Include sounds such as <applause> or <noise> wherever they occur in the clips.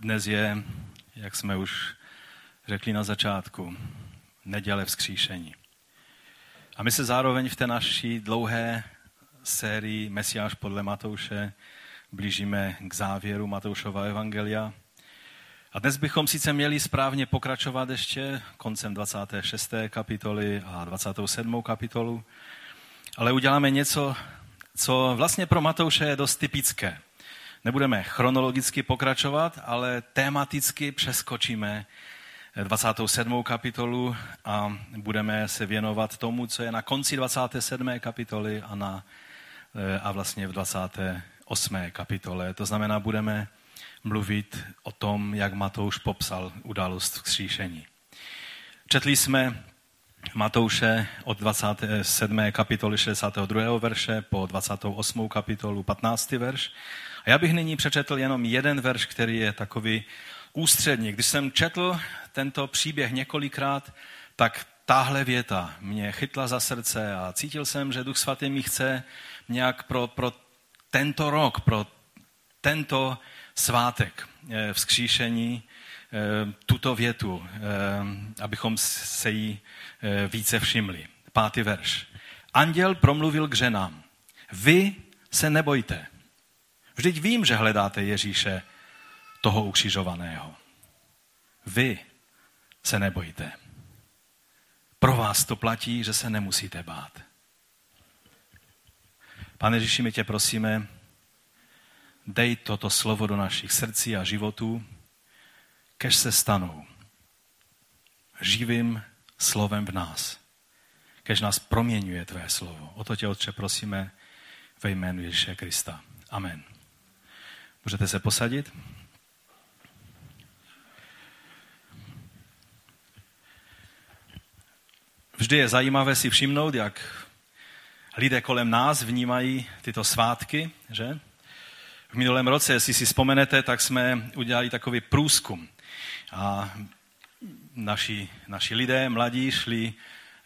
Dnes je, jak jsme už řekli na začátku, neděle vzkříšení. A my se zároveň v té naší dlouhé sérii Mesiáš podle Matouše blížíme k závěru Matoušova evangelia. A dnes bychom sice měli správně pokračovat ještě koncem 26. kapitoly a 27. kapitolu, ale uděláme něco, co vlastně pro Matouše je dost typické. Nebudeme chronologicky pokračovat, ale tematicky přeskočíme 27. kapitolu a budeme se věnovat tomu, co je na konci 27. kapitoly a, na, a vlastně v 28. kapitole. To znamená, budeme mluvit o tom, jak Matouš popsal událost vzkříšení. Četli jsme Matouše od 27. kapitoly 62. verše po 28. kapitolu 15. verš. A já bych nyní přečetl jenom jeden verš, který je takový ústřední. Když jsem četl tento příběh několikrát, tak tahle věta mě chytla za srdce a cítil jsem, že Duch Svatý mi chce nějak pro, pro tento rok, pro tento svátek eh, vzkříšení eh, tuto větu, eh, abychom se jí více všimli. Pátý verš. Anděl promluvil k ženám. Vy se nebojte. Vždyť vím, že hledáte Ježíše, toho ukřižovaného. Vy se nebojte. Pro vás to platí, že se nemusíte bát. Pane Ježíši, my tě prosíme, dej toto slovo do našich srdcí a životů, kež se stanou živým slovem v nás. Kež nás proměňuje tvé slovo. O to tě, Otče, prosíme ve jménu Ježíše Krista. Amen. Můžete se posadit? Vždy je zajímavé si všimnout, jak lidé kolem nás vnímají tyto svátky, že? V minulém roce, jestli si vzpomenete, tak jsme udělali takový průzkum. A naši, naši lidé, mladí, šli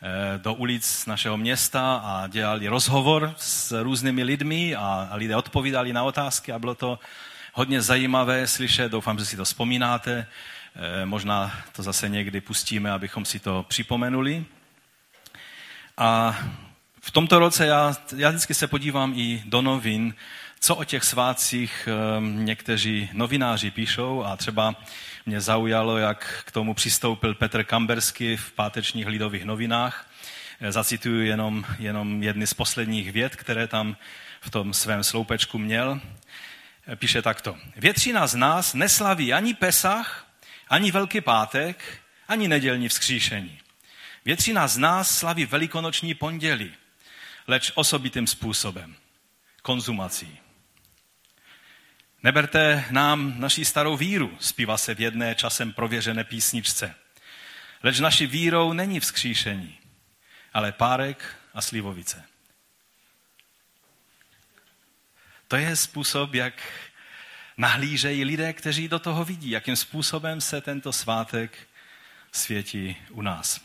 eh, do ulic našeho města a dělali rozhovor s různými lidmi a, a lidé odpovídali na otázky a bylo to hodně zajímavé slyšet, doufám, že si to vzpomínáte, eh, možná to zase někdy pustíme, abychom si to připomenuli. A v tomto roce já, já vždycky se podívám i do novin, co o těch svátcích ehm, někteří novináři píšou a třeba mě zaujalo, jak k tomu přistoupil Petr Kambersky v pátečních lidových novinách. Eh, zacituju jenom, jenom jedny z posledních vět, které tam v tom svém sloupečku měl. Píše takto. Většina z nás neslaví ani Pesach, ani Velký pátek, ani nedělní vzkříšení. Většina z nás slaví velikonoční pondělí, leč osobitým způsobem, konzumací. Neberte nám naší starou víru, zpívá se v jedné časem prověřené písničce. Leč naší vírou není vzkříšení, ale párek a slivovice. To je způsob, jak nahlížejí lidé, kteří do toho vidí, jakým způsobem se tento svátek světí u nás.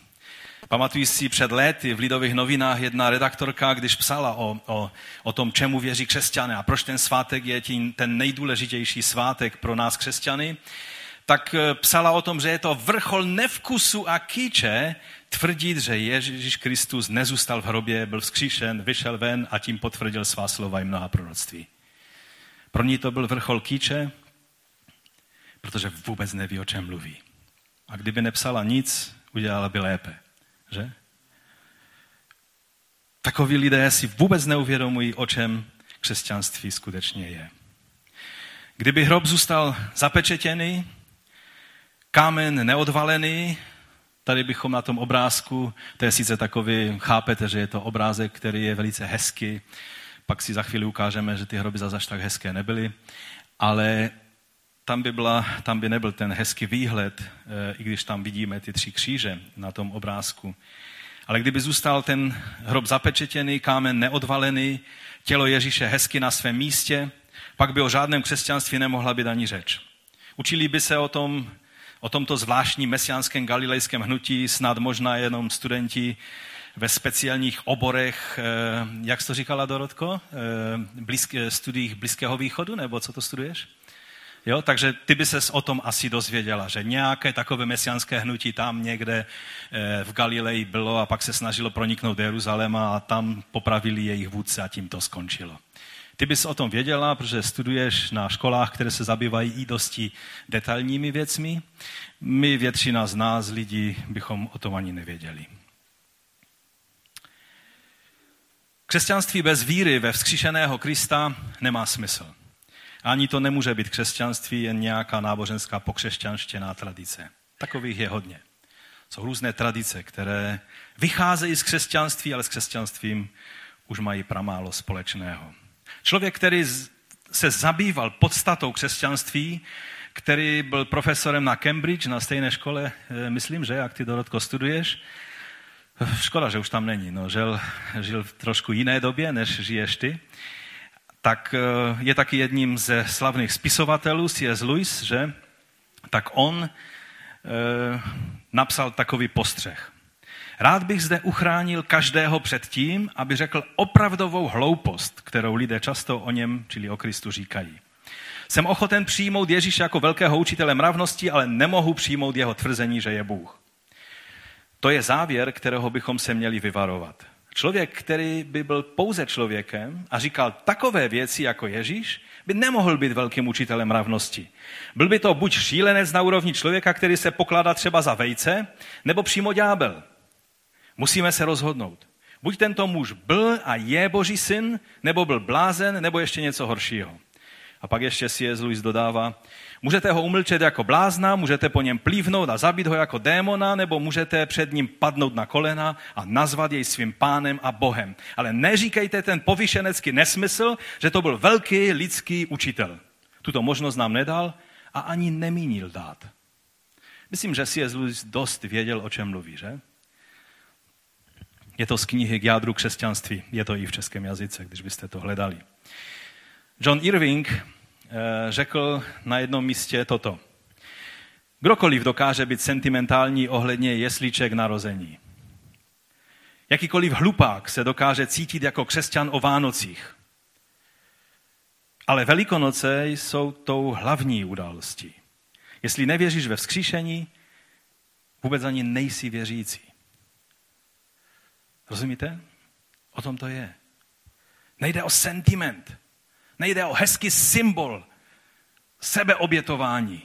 Pamatuji si před léty v Lidových novinách jedna redaktorka, když psala o, o, o tom, čemu věří křesťané a proč ten svátek je tím, ten nejdůležitější svátek pro nás křesťany, tak eh, psala o tom, že je to vrchol nevkusu a kýče tvrdit, že Ježíš Kristus nezůstal v hrobě, byl vzkříšen, vyšel ven a tím potvrdil svá slova i mnoha proroctví. Pro ní to byl vrchol kýče, protože vůbec neví, o čem mluví. A kdyby nepsala nic, udělala by lépe že? Takoví lidé si vůbec neuvědomují, o čem křesťanství skutečně je. Kdyby hrob zůstal zapečetěný, kámen neodvalený, tady bychom na tom obrázku, to je sice takový, chápete, že je to obrázek, který je velice hezký, pak si za chvíli ukážeme, že ty hroby zase tak hezké nebyly, ale tam by, byla, tam by nebyl ten hezký výhled, eh, i když tam vidíme ty tři kříže na tom obrázku. Ale kdyby zůstal ten hrob zapečetěný, kámen neodvalený, tělo Ježíše hezky na svém místě, pak by o žádném křesťanství nemohla být ani řeč. Učili by se o, tom, o tomto zvláštním mesiánském galilejském hnutí snad možná jenom studenti ve speciálních oborech, eh, jak jsi to říkala, Dorotko? Eh, blízk, studiích Blízkého východu, nebo co to studuješ? Jo, takže ty by ses o tom asi dozvěděla, že nějaké takové mesianské hnutí tam někde eh, v Galileji bylo a pak se snažilo proniknout do Jeruzaléma a tam popravili jejich vůdce a tím to skončilo. Ty bys o tom věděla, protože studuješ na školách, které se zabývají i dosti detailními věcmi. My, většina z nás, lidí, bychom o tom ani nevěděli. Křesťanství bez víry ve vzkříšeného Krista nemá smysl. Ani to nemůže být křesťanství, jen nějaká náboženská pokřesťanštěná tradice. Takových je hodně. Jsou různé tradice, které vycházejí z křesťanství, ale s křesťanstvím už mají pramálo společného. Člověk, který se zabýval podstatou křesťanství, který byl profesorem na Cambridge, na stejné škole, eh, myslím, že, jak ty, Dorotko, studuješ, škoda, že už tam není, no, žil, žil v trošku jiné době, než žiješ ty, tak eh, je taky jedním ze slavných spisovatelů, C.S. Lewis, že? Tak on e, napsal takový postřeh. Rád bych zde uchránil každého před tím, aby řekl opravdovou hloupost, kterou lidé často o něm, čili o Kristu, říkají. Jsem ochoten přijmout Ježíše jako velkého učitele mravnosti, ale nemohu přijmout jeho tvrzení, že je Bůh. To je závěr, kterého bychom se měli vyvarovat. Člověk, který by byl pouze člověkem a říkal takové věci jako Ježíš, by nemohl být velkým učitelem mravnosti. Byl by to buď šílenec na úrovni člověka, který se pokládá třeba za vejce, nebo přímo ďábel. Musíme se rozhodnout. Buď tento muž byl a je boží syn, nebo byl blázen, nebo ještě něco horšího. A pak ještě si Lewis dodává, můžete ho umlčet jako blázna, můžete po něm plívnout a zabít ho jako démona, nebo můžete před ním padnout na kolena a nazvat jej svým pánem a bohem. Ale neříkejte ten povyšenecký nesmysl, že to byl velký lidský učitel. Tuto možnost nám nedal a ani nemínil dát. Myslím, že C.S. Lewis dost věděl, o čem mluví, že? Je to z knihy k jádru křesťanství. Je to i v českém jazyce, když byste to hledali. John Irving řekl na jednom místě toto. Kdokoliv dokáže být sentimentální ohledně jeslíček narození. Jakýkoliv hlupák se dokáže cítit jako křesťan o Vánocích. Ale Velikonoce jsou tou hlavní událostí. Jestli nevěříš ve vzkříšení, vůbec ani nejsi věřící. Rozumíte? O tom to je. Nejde o sentiment. Nejde o hezký symbol sebeobětování.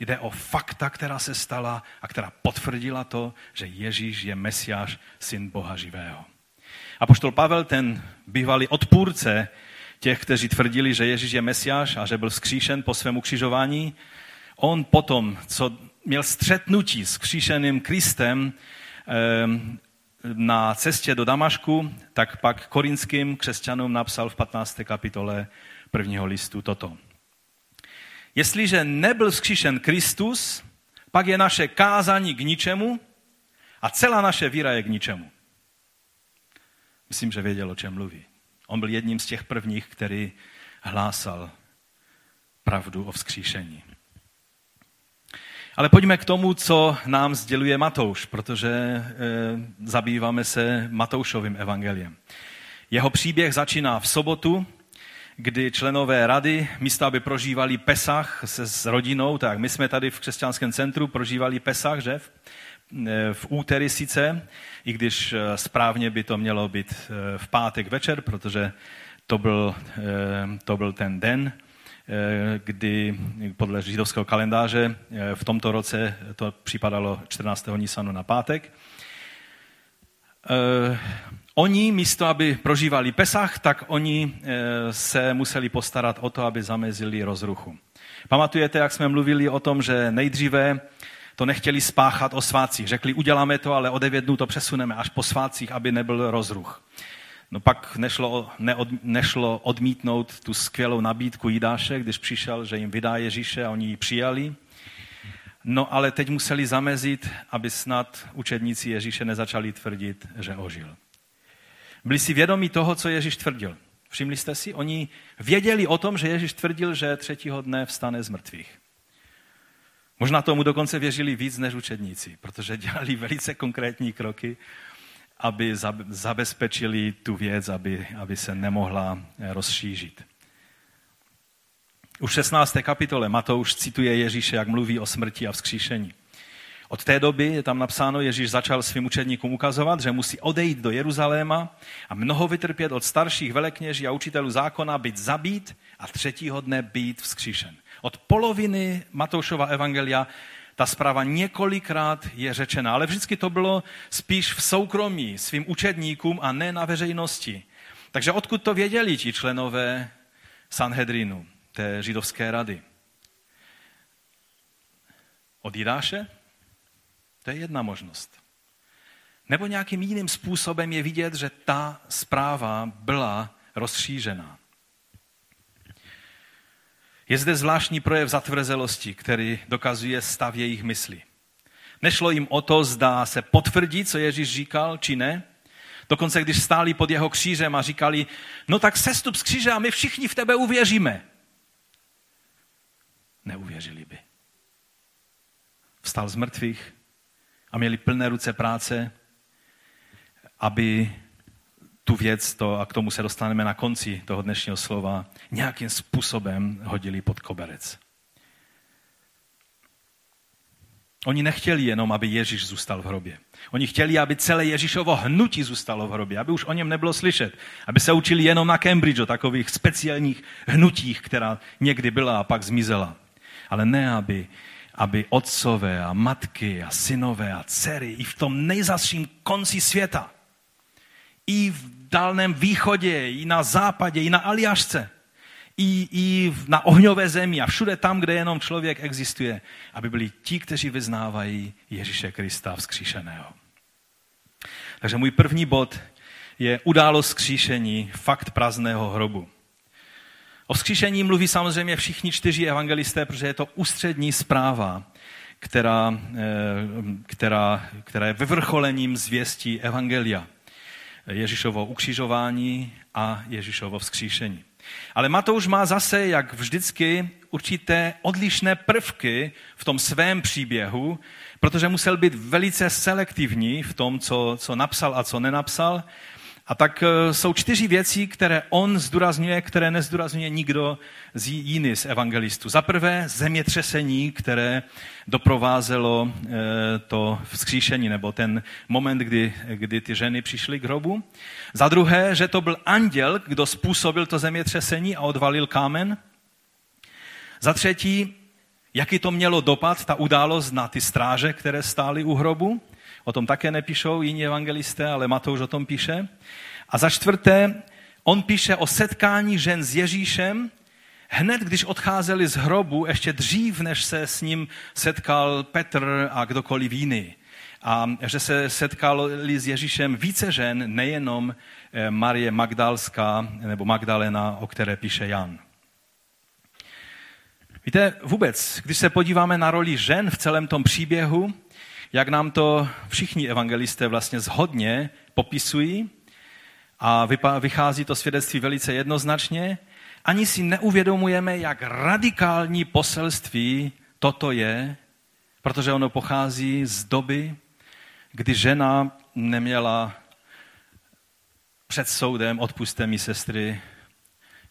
Jde o fakta, která se stala a která potvrdila to, že Ježíš je Mesiáš, syn Boha živého. A poštol Pavel, ten bývalý odpůrce těch, kteří tvrdili, že Ježíš je Mesiáš a že byl skříšen po svém ukřižování, on potom, co měl střetnutí s kříšeným Kristem, ehm, na cestě do Damašku, tak pak korinským křesťanům napsal v 15. kapitole prvního listu toto. Jestliže nebyl vzkříšen Kristus, pak je naše kázání k ničemu a celá naše víra je k ničemu. Myslím, že věděl, o čem mluví. On byl jedním z těch prvních, který hlásal pravdu o vzkříšení. Ale pojďme k tomu, co nám sděluje Matouš, protože e, zabýváme se Matoušovým evangeliem. Jeho příběh začíná v sobotu, kdy členové rady, místo aby prožívali Pesach se s rodinou, tak my jsme tady v křesťanském centru prožívali Pesach, že? V, e, v úterý sice, i když e, správně by to mělo být v pátek večer, protože to byl, to byl ten den, Eh, kdy podle židovského kalendáře eh, v tomto roce to připadalo 14. Nisanu na pátek. Eh, oni místo, aby prožívali Pesach, tak oni se museli postarat o to, aby zamezili rozruchu. Pamatujete, jak jsme mluvili o tom, že nejdříve to nechtěli spáchat o svácích. Řekli, uděláme to, ale o devět dnů to přesuneme až po svácích, aby nebyl rozruch. No pak nešlo, neod, nešlo odmítnout tu skvělou nabídku Jidáše, když přišel, že jim vydá Ježíše a oni ji přijali. No ale teď museli zamezit, aby snad učedníci Ježíše nezačali tvrdit, že ožil. Byli si vědomí toho, co Ježíš tvrdil. Všimli jste si? Oni věděli o tom, že Ježíš tvrdil, že třetího dne vstane z mrtvých. Možná tomu dokonce věřili víc než učedníci, protože dělali velice konkrétní kroky aby zabezpečili tu věc, aby, aby se nemohla eh, rozšířit. V 16. kapitole Matouš cituje Ježíše, jak mluví o smrti a vzkříšení. Od té doby je tam napsáno, Ježíš začal svým učedníkům ukazovat, že musí odejít do Jeruzaléma a mnoho vytrpět od starších velekněží a učitelů zákona, být zabít a třetího dne být vzkříšen. Od poloviny Matoušova evangelia ta zpráva několikrát je řečena, ale vždycky to bylo spíš v soukromí svým učedníkům a ne na veřejnosti. Takže odkud to věděli ti členové Sanhedrinu, té židovské rady? Od Jidáše? To je jedna možnost. Nebo nějakým jiným způsobem je vidět, že ta zpráva byla rozšířená. Je zde zvláštní projev zatvrzelosti, který dokazuje stav jejich mysli. Nešlo jim o to, zda se potvrdí, co Ježíš říkal, či ne. Dokonce, když stáli pod jeho křížem a říkali, no tak sestup z kříže a my všichni v tebe uvěříme. Neuvěřili by. Vstal z mrtvých a měli plné ruce práce, aby tu věc, to, a k tomu se dostaneme na konci toho dnešního slova, nějakým způsobem hodili pod koberec. Oni nechtěli jenom, aby Ježíš zůstal v hrobě. Oni chtěli, aby celé Ježíšovo hnutí zůstalo v hrobě, aby už o něm nebylo slyšet, aby se učili jenom na Cambridge o takových speciálních hnutích, která někdy byla a pak zmizela. Ale ne, aby, aby otcové a matky a synové a dcery i v tom nejzasším konci světa, i v Dálném východě, i na západě, i na Aliašce, i, i na ohňové zemi a všude tam, kde jenom člověk existuje, aby byli ti, kteří vyznávají Ježíše Krista vzkříšeného. Takže můj první bod je událost vzkříšení, fakt prázdného hrobu. O vzkříšení mluví samozřejmě všichni čtyři evangelisté, protože je to ústřední zpráva, která, eh, která, která je vyvrcholením zvěstí evangelia. Ježíšovo ukřižování a Ježíšovo vzkříšení. Ale Matouš má zase, jak vždycky, určité odlišné prvky v tom svém příběhu, protože musel být velice selektivní v tom, co, co napsal a co nenapsal. A tak e, jsou čtyři věci, které on zdůrazňuje, které nezdůrazňuje nikdo z jiný z evangelistů. Za prvé zemětřesení, které doprovázelo e, to vzkříšení, nebo ten moment, kdy, kdy ty ženy přišly k hrobu. Za druhé, že to byl anděl, kdo způsobil to zemětřesení a odvalil kámen. Za třetí, jaký to mělo dopad, ta událost na ty stráže, které stály u hrobu. O tom také nepíšou jiní evangelisté, ale Matouš o tom píše. A za čtvrté, on píše o setkání žen s Ježíšem, hned když odcházeli z hrobu, ještě dřív, než se s ním setkal Petr a kdokoliv jiný. A že se setkali s Ježíšem více žen, nejenom eh, Marie Magdalská nebo Magdalena, o které píše Jan. Víte, vůbec, když se podíváme na roli žen v celém tom příběhu, jak nám to všichni evangelisté vlastně zhodně popisují a vychází to svědectví velice jednoznačně, ani si neuvědomujeme, jak radikální poselství toto je, protože ono pochází z doby, kdy žena neměla před soudem, odpuste mi sestry,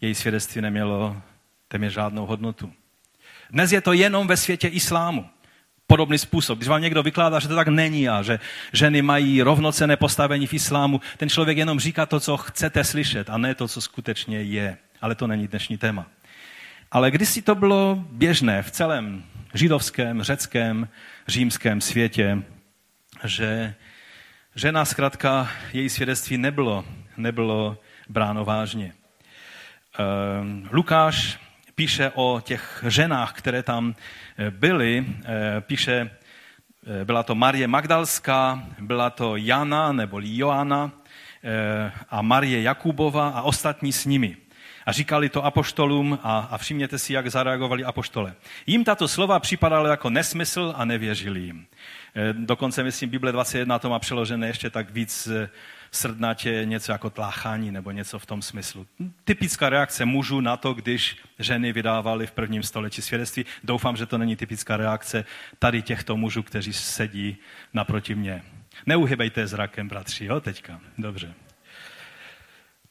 její svědectví nemělo téměř žádnou hodnotu. Dnes je to jenom ve světě islámu podobný způsob. Když vám někdo vykládá, že to tak není a že ženy mají rovnocené postavení v islámu, ten člověk jenom říká to, co chcete slyšet a ne to, co skutečně je. Ale to není dnešní téma. Ale kdysi to bylo běžné v celém židovském, řeckém, římském světě, že žena zkrátka, její svědectví nebylo, nebylo bráno vážně. Ehm, Lukáš píše o těch ženách, které tam eh, byly, eh, píše, eh, byla to Marie Magdalská, byla to Jana nebo Joana a Marie Jakubova a ostatní s nimi. A říkali to apoštolům a, a všimněte si, jak zareagovali apoštole. Jím tato slova připadalo jako nesmysl a nevěřili jim. Dokonce, myslím, Bible 21 to má přeložené ještě tak víc srdnatě něco jako tláchání nebo něco v tom smyslu. Typická reakce mužů na to, když ženy vydávaly v prvním století svědectví. Doufám, že to není typická reakce tady těchto mužů, kteří sedí naproti mně. Neuhybejte zrakem, bratři, jo, teďka. Dobře.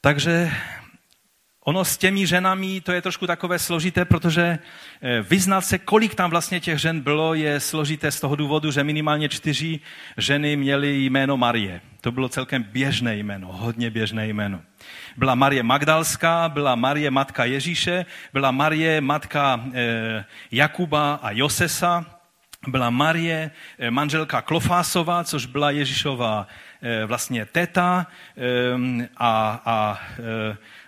Takže Ono s těmi ženami to je trošku takové složité, protože eh, vyznat se, kolik tam vlastně těch žen bylo, je složité z toho důvodu, že minimálně čtyři ženy měly jméno Marie. To bylo celkem běžné jméno, hodně běžné jméno. Byla Marie Magdalská, byla Marie matka Ježíše, byla Marie matka eh, Jakuba a Josesa, byla Marie eh, manželka Klofásova, což byla Ježíšova vlastně teta a, a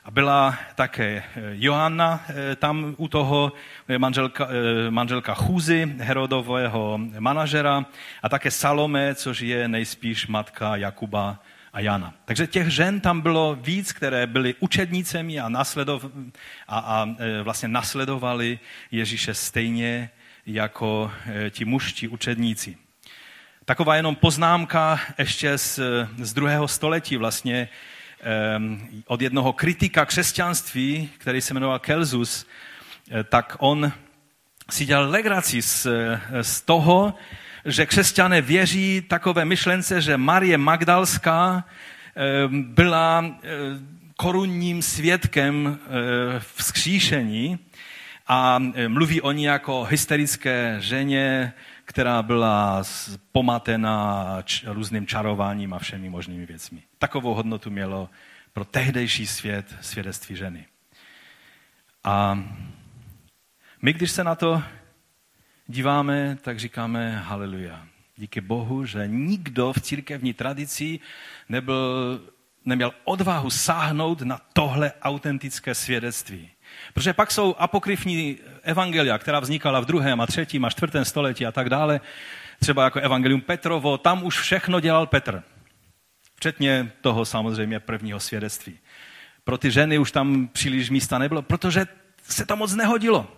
a byla také eh, Johanna eh, tam u toho, eh, manželka, manželka Chůzy, Herodového manažera, a také Salome, což je nejspíš matka Jakuba a Jana. Takže těch žen tam bylo víc, které byly učednicemi a, nasledov, a, a vlastně nasledovali Ježíše stejně jako ti mužští učedníci. Taková jenom poznámka ještě z, z druhého století vlastně, od jednoho kritika křesťanství, který se jmenoval Kelzus, eh, tak on si dělal legraci z, z toho, že křesťané věří takové myšlence, že Marie Magdalská byla eh, korunním svědkem eh, vzkříšení a mluví o ní jako hysterické ženě, která byla pomatena různým čarováním a všemi možnými věcmi. Takovou hodnotu mělo pro tehdejší svět svědectví ženy. A my, když se na to díváme, tak říkáme haleluja. Díky Bohu, že nikdo v církevní tradici nebyl, neměl odvahu sáhnout na tohle autentické svědectví. Protože pak jsou apokryfní evangelia, která vznikala v druhém a třetím a čtvrtém století a tak dále, třeba jako evangelium Petrovo, tam už všechno dělal Petr. Včetně toho samozřejmě prvního svědectví. Pro ty ženy už tam příliš místa nebylo, protože se to moc nehodilo.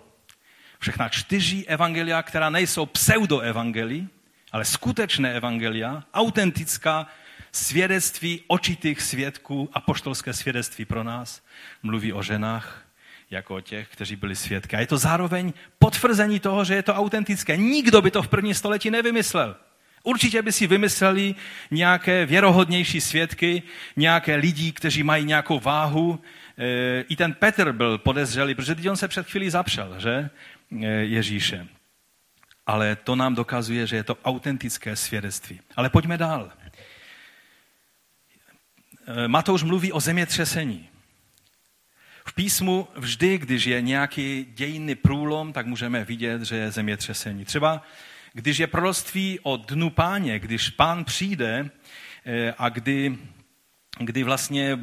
Všechna čtyři evangelia, která nejsou pseudoevangelii, ale skutečné evangelia, autentická svědectví očitých svědků, apoštolské svědectví pro nás, mluví o ženách, jako o těch, kteří byli svědky. A je to zároveň potvrzení toho, že je to autentické. Nikdo by to v první století nevymyslel. Určitě by si vymysleli nějaké věrohodnější svědky, nějaké lidi, kteří mají nějakou váhu. E, I ten Petr byl podezřelý, protože on se před chvílí zapšel, že? E, Ježíše. Ale to nám dokazuje, že je to autentické svědectví. Ale pojďme dál. E, Matouš mluví o zemětřesení. V písmu vždy, když je nějaký dějinný průlom, tak můžeme vidět, že je zemětřesení. Třeba když je proroctví o dnu páně, když pán přijde eh, a kdy, kdy vlastně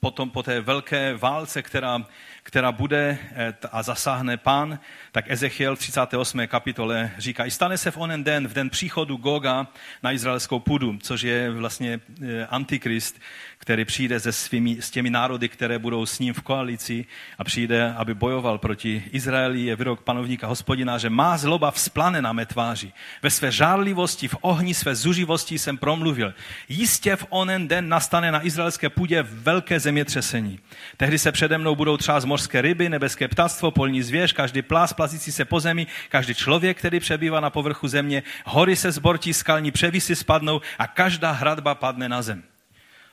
potom po té velké válce, která, která bude eh, a zasáhne pán, tak Ezechiel v 38. kapitole říká, i stane se v onen den, v den příchodu Goga na izraelskou půdu, což je vlastně eh, antikrist, který přijde se svými, s těmi národy, které budou s ním v koalici a přijde, aby bojoval proti Izraeli, je výrok panovníka hospodina, že má zloba vzplane na mé tváři. Ve své žárlivosti, v ohni své zuživosti jsem promluvil. Jistě v onen den nastane na izraelské půdě velké zemětřesení. Tehdy se přede mnou budou třást mořské ryby, nebeské ptactvo, polní zvěř, každý plás plazící se po zemi, každý člověk, který přebývá na povrchu země, hory se zbortí, skalní převisy spadnou a každá hradba padne na zem.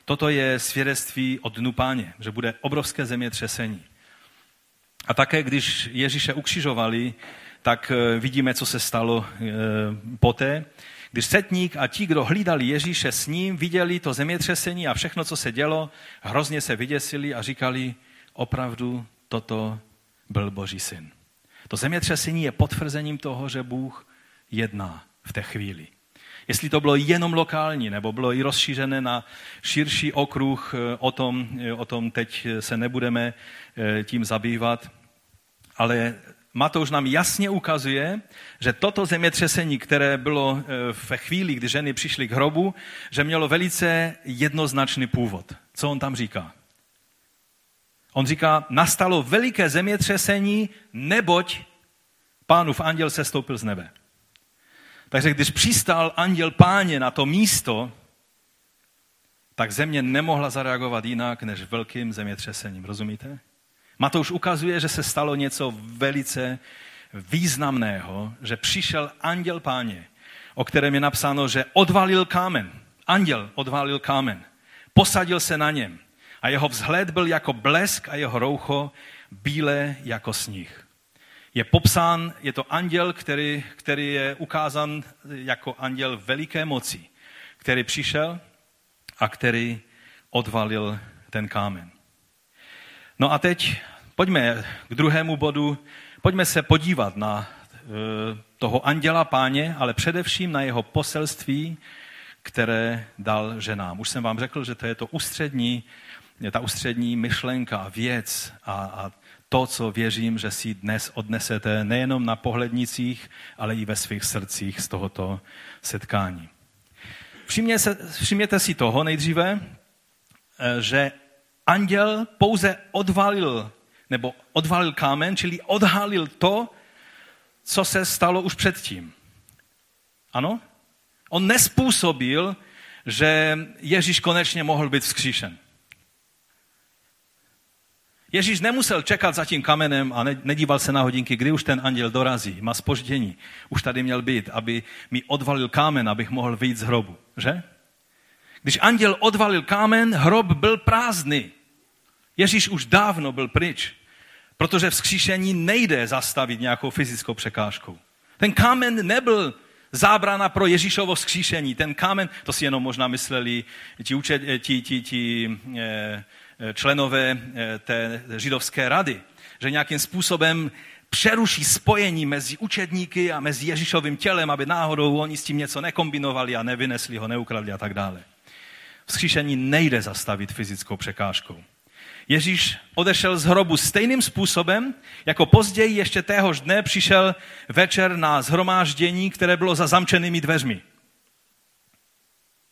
Toto je svědectví od dnu páně, že bude obrovské zemětřesení. A také, když Ježíše ukřižovali, tak eh, vidíme, co se stalo eh, poté. Když setník a ti, kdo hlídali Ježíše s ním, viděli to zemětřesení a všechno, co se dělo, hrozně se vyděsili a říkali, opravdu toto byl Boží syn. To zemětřesení je potvrzením toho, že Bůh jedná v té chvíli. Jestli to bylo jenom lokální, nebo bylo i rozšířené na širší okruh, eh, o tom, eh, o tom teď se nebudeme eh, tím zabývat. Ale Matouš nám jasně ukazuje, že toto zemětřesení, které bylo ve chvíli, kdy ženy přišly k hrobu, že mělo velice jednoznačný původ. Co on tam říká? On říká, nastalo veliké zemětřesení, neboť pánův anděl se stoupil z nebe. Takže když přistál anděl páně na to místo, tak země nemohla zareagovat jinak než velkým zemětřesením. Rozumíte? Matouš ukazuje, že se stalo něco velice významného, že přišel anděl páně, o kterém je napsáno, že odvalil kámen. Anděl odvalil kámen. Posadil se na něm. A jeho vzhled byl jako blesk a jeho roucho bílé jako sníh. Je popsán, je to anděl, který, který je ukázán jako anděl veliké moci, který přišel a který odvalil ten kámen. No a teď pojďme k druhému bodu. Pojďme se podívat na e, toho anděla páně, ale především na jeho poselství, které dal ženám. Už jsem vám řekl, že to je to ústřední, ta ústřední myšlenka, věc a, a to, co věřím, že si dnes odnesete nejenom na pohlednicích, ale i ve svých srdcích z tohoto setkání. Všimně se, všimněte si toho nejdříve, eh, že anděl pouze odvalil, nebo odvalil kámen, čili odhalil to, co se stalo už předtím. Ano? On nespůsobil, že Ježíš konečně mohl být vzkříšen. Ježíš nemusel čekat za tím kamenem a nedíval se na hodinky, kdy už ten anděl dorazí, má spoždění. Už tady měl být, aby mi odvalil kámen, abych mohl vyjít z hrobu. Že? Když anděl odvalil kámen, hrob byl prázdný. Ježíš už dávno byl pryč, protože vzkříšení nejde zastavit nějakou fyzickou překážkou. Ten kámen nebyl zábrana pro Ježíšovo vzkříšení. Ten kámen, to si jenom možná mysleli ti, učet, ti, ti, ti eh, členové eh, té židovské rady, že nějakým způsobem přeruší spojení mezi učedníky a mezi Ježíšovým tělem, aby náhodou oni s tím něco nekombinovali a nevynesli ho, neukradli a tak dále. Vzkříšení nejde zastavit fyzickou překážkou. Ježíš odešel z hrobu stejným způsobem, jako později ještě téhož dne přišel večer na zhromáždění, které bylo za zamčenými dveřmi.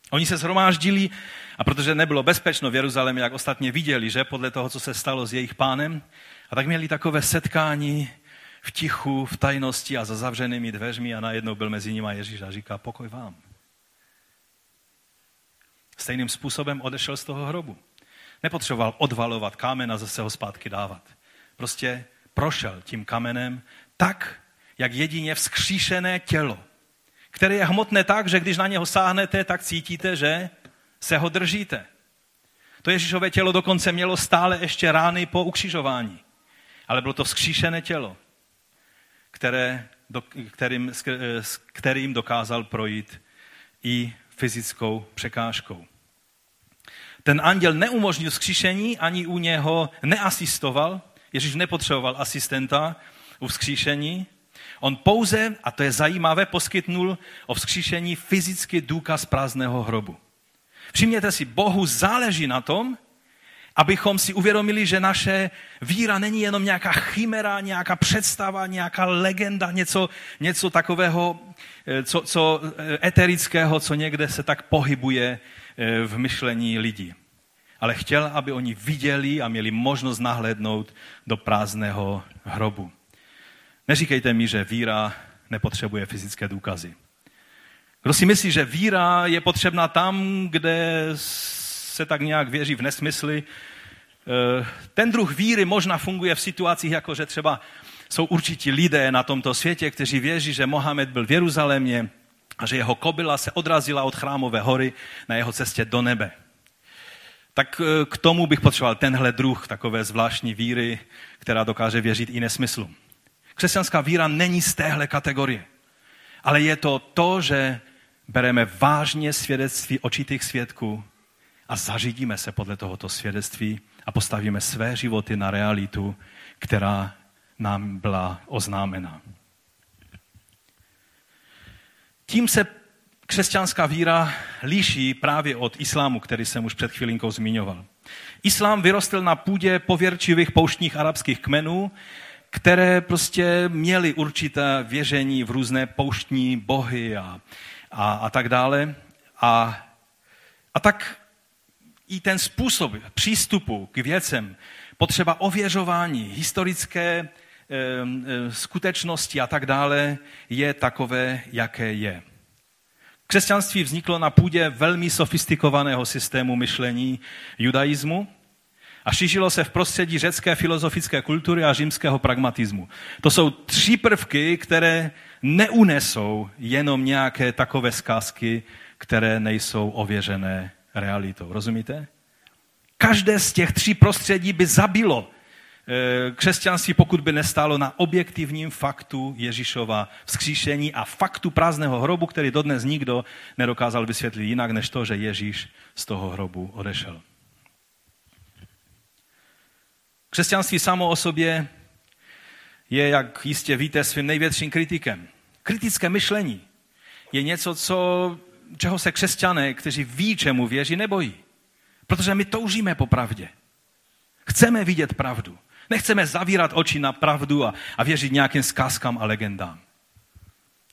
Oni se zhromáždili a protože nebylo bezpečno v Jeruzalémě, jak ostatně viděli, že podle toho, co se stalo s jejich pánem, a tak měli takové setkání v tichu, v tajnosti a za zavřenými dveřmi a najednou byl mezi nimi Ježíš a říká, pokoj vám. Stejným způsobem odešel z toho hrobu. Nepotřeboval odvalovat kámen a zase ho zpátky dávat. Prostě prošel tím kamenem tak, jak jedině vzkříšené tělo, které je hmotné tak, že když na něho sáhnete, tak cítíte, že se ho držíte. To Ježíšové tělo dokonce mělo stále ještě rány po ukřižování. Ale bylo to vzkříšené tělo, které, do, kterým, s kterým dokázal projít i fyzickou překážkou. Ten anděl neumožnil vzkříšení, ani u něho neasistoval. Ježíš nepotřeboval asistenta u vzkříšení. On pouze, a to je zajímavé, poskytnul o vzkříšení fyzický důkaz prázdného hrobu. Všimněte si, Bohu záleží na tom, abychom si uvědomili, že naše víra není jenom nějaká chimera, nějaká představa, nějaká legenda, něco, něco takového, eh, co, co eh, eterického, co někde se tak pohybuje eh, v myšlení lidí. Ale chtěl, aby oni viděli a měli možnost nahlédnout do prázdného hrobu. Neříkejte mi, že víra nepotřebuje fyzické důkazy. Kdo si myslí, že víra je potřebná tam, kde se tak nějak věří v nesmysly, eh, ten druh víry možná funguje v situacích, jako že třeba jsou určití lidé na tomto světě, kteří věří, že Mohamed byl v Jeruzalémě a že jeho kobila se odrazila od chrámové hory na jeho cestě do nebe. Tak eh, k tomu bych potřeboval tenhle druh takové zvláštní víry, která dokáže věřit i nesmyslu. Křesťanská víra není z téhle kategorie, ale je to to, že bereme vážně svědectví očitých svědků a zařídíme se podle tohoto svědectví a postavíme své životy na realitu, která nám byla oznámena. Tím se křesťanská víra líší právě od islámu, který jsem už před chvilinkou zmiňoval. Islám vyrostl na půdě pověrčivých pouštních arabských kmenů, které prostě měly určité věření v různé pouštní bohy a, a, a tak dále. A, a tak i ten způsob přístupu k věcem, potřeba ověřování, historické skutečnosti a tak dále je takové, jaké je. Křesťanství vzniklo na půdě velmi sofistikovaného systému myšlení judaismu a šířilo se v prostředí řecké filozofické kultury a římského pragmatismu. To jsou tři prvky, které neunesou jenom nějaké takové zkazky, které nejsou ověřené realitou. Rozumíte? Každé z těch tří prostředí by zabilo eh, křesťanství, pokud by nestálo na objektivním faktu Ježíšova vzkříšení a faktu prázdného hrobu, který dodnes nikdo nedokázal vysvětlit jinak, než to, že Ježíš z toho hrobu odešel. Křesťanství samo o sobě je, jak jistě víte, svým největším kritikem. Kritické myšlení je něco, co, čeho se křesťané, kteří ví, čemu věří, nebojí. Protože my toužíme po pravdě. Chceme vidět pravdu. Nechceme zavírat oči na pravdu a, a věřit nějakým zkázkám a legendám.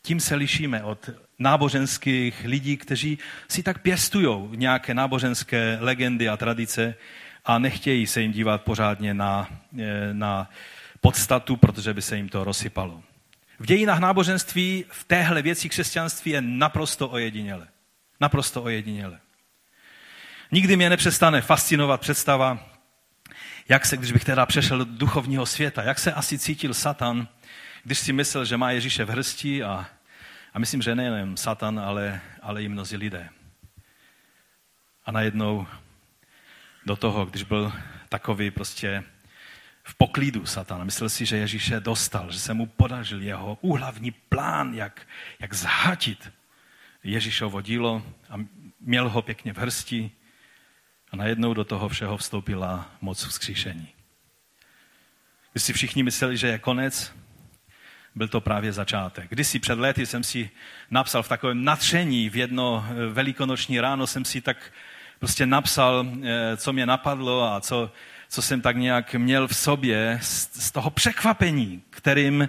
Tím se lišíme od náboženských lidí, kteří si tak pěstují nějaké náboženské legendy a tradice a nechtějí se jim dívat pořádně na, eh, na podstatu, protože by se jim to rozsypalo. V dějinách náboženství v téhle věci křesťanství je naprosto ojediněle. Naprosto ojediněle. Nikdy mě nepřestane fascinovat představa, jak se, když bych teda přešel do duchovního světa, jak se asi cítil Satan, když si myslel, že má Ježíše v hrsti a, a myslím, že nejen Satan, ale, ale i mnozí lidé. A najednou do toho, když byl takový prostě v poklidu Satan. Myslel si, že Ježíše dostal, že se mu podařil jeho úhlavní plán, jak, jak zhatit Ježíšovo dílo a měl ho pěkně v hrsti a najednou do toho všeho vstoupila moc vzkříšení. Když si všichni mysleli, že je konec, byl to právě začátek. Když si před lety jsem si napsal v takovém natření v jedno velikonoční ráno, jsem si tak prostě napsal, eh, co mě napadlo a co, co jsem tak nějak měl v sobě z, z toho překvapení, kterým,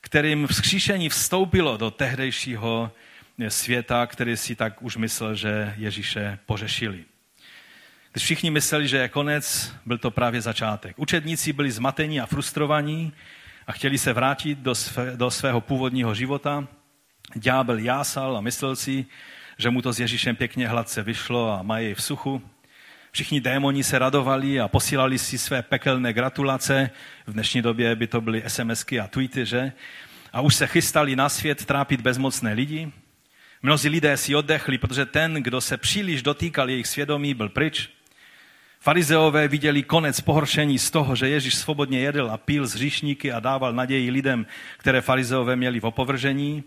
kterým vzkříšení vstoupilo do tehdejšího světa, který si tak už myslel, že Ježíše pořešili. Když všichni mysleli, že je konec, byl to právě začátek. Učedníci byli zmatení a frustrovaní a chtěli se vrátit do, své, do svého původního života. Ďábel jásal a myslel si, že mu to s Ježíšem pěkně hladce vyšlo a mají jej v suchu. Všichni démoni se radovali a posílali si své pekelné gratulace. V dnešní době by to byly SMSky a tweety, že? A už se chystali na svět trápit bezmocné lidi. Mnozí lidé si oddechli, protože ten, kdo se příliš dotýkal jejich svědomí, byl pryč. Farizeové viděli konec pohoršení z toho, že Ježíš svobodně jedl a pil z hříšníky a dával naději lidem, které farizeové měli v opovržení.